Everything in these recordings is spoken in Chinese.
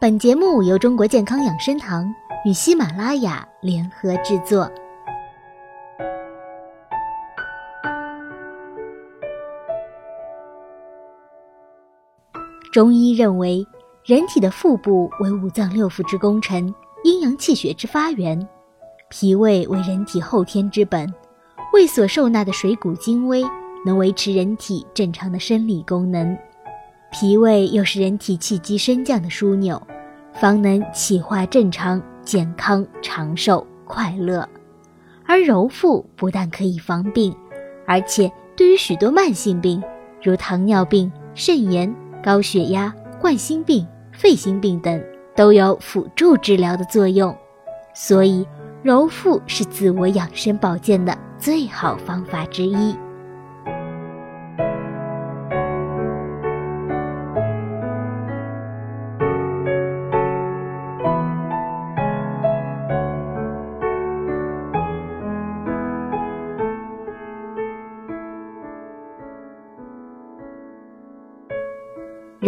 本节目由中国健康养生堂与喜马拉雅联合制作。中医认为，人体的腹部为五脏六腑之功臣，阴阳气血之发源；脾胃为人体后天之本，胃所受纳的水谷精微，能维持人体正常的生理功能。脾胃又是人体气机升降的枢纽，方能气化正常、健康、长寿、快乐。而揉腹不但可以防病，而且对于许多慢性病，如糖尿病、肾炎、高血压、冠心病、肺心病等，都有辅助治疗的作用。所以，揉腹是自我养生保健的最好方法之一。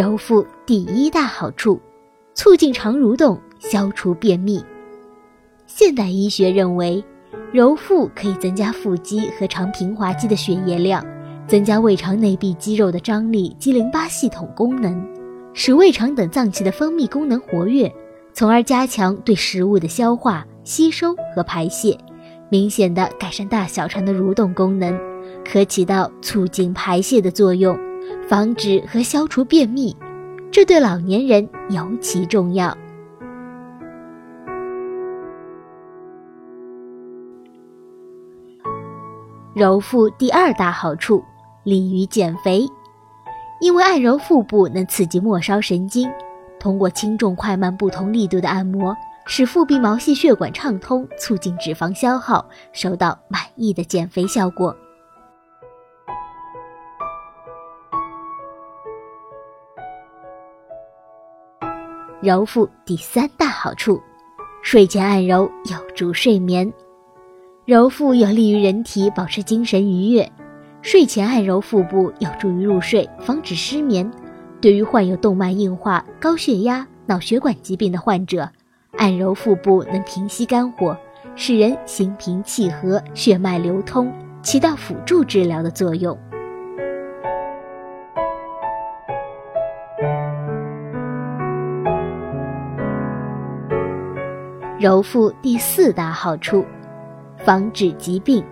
揉腹第一大好处，促进肠蠕动，消除便秘。现代医学认为，揉腹可以增加腹肌和肠平滑肌的血液量，增加胃肠内壁肌肉的张力及淋巴系统功能，使胃肠等脏器的分泌功能活跃，从而加强对食物的消化、吸收和排泄，明显的改善大小肠的蠕动功能，可起到促进排泄的作用。防止和消除便秘，这对老年人尤其重要。揉腹第二大好处，利于减肥，因为按揉腹部能刺激末梢神经，通过轻重快慢不同力度的按摩，使腹壁毛细血管畅通，促进脂肪消耗，收到满意的减肥效果。揉腹第三大好处，睡前按揉有助睡眠。揉腹有利于人体保持精神愉悦，睡前按揉腹部有助于入睡，防止失眠。对于患有动脉硬化、高血压、脑血管疾病的患者，按揉腹部能平息肝火，使人心平气和，血脉流通，起到辅助治疗的作用。揉腹第四大好处，防治疾病。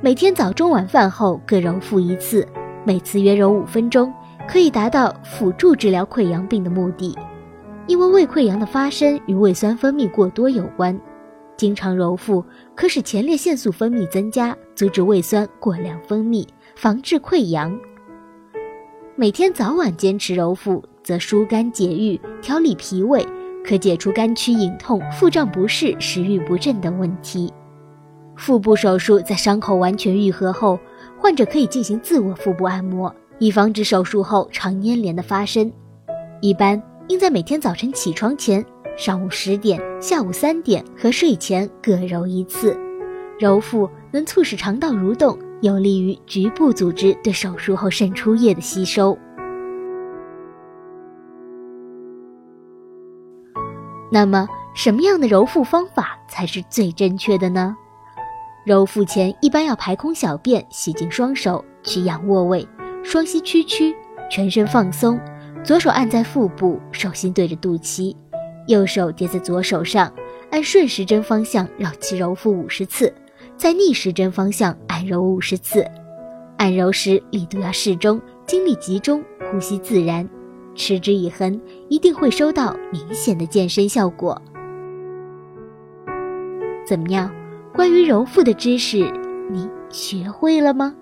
每天早中晚饭后各揉腹一次，每次约揉五分钟，可以达到辅助治疗溃疡病的目的。因为胃溃疡的发生与胃酸分泌过多有关，经常揉腹可使前列腺素分泌增加，阻止胃酸过量分泌，防治溃疡。每天早晚坚持揉腹，则疏肝解郁，调理脾胃。可解除肝区隐痛、腹胀不适、食欲不振等问题。腹部手术在伤口完全愈合后，患者可以进行自我腹部按摩，以防止手术后肠粘连的发生。一般应在每天早晨起床前、上午十点、下午三点和睡前各揉一次。揉腹能促使肠道蠕动，有利于局部组织对手术后渗出液的吸收。那么，什么样的揉腹方法才是最正确的呢？揉腹前一般要排空小便，洗净双手，取仰卧位，双膝屈曲，全身放松，左手按在腹部，手心对着肚脐，右手叠在左手上，按顺时针方向绕其揉腹五十次，在逆时针方向按揉五十次。按揉时力度要适中，精力集中，呼吸自然。持之以恒，一定会收到明显的健身效果。怎么样？关于揉腹的知识，你学会了吗？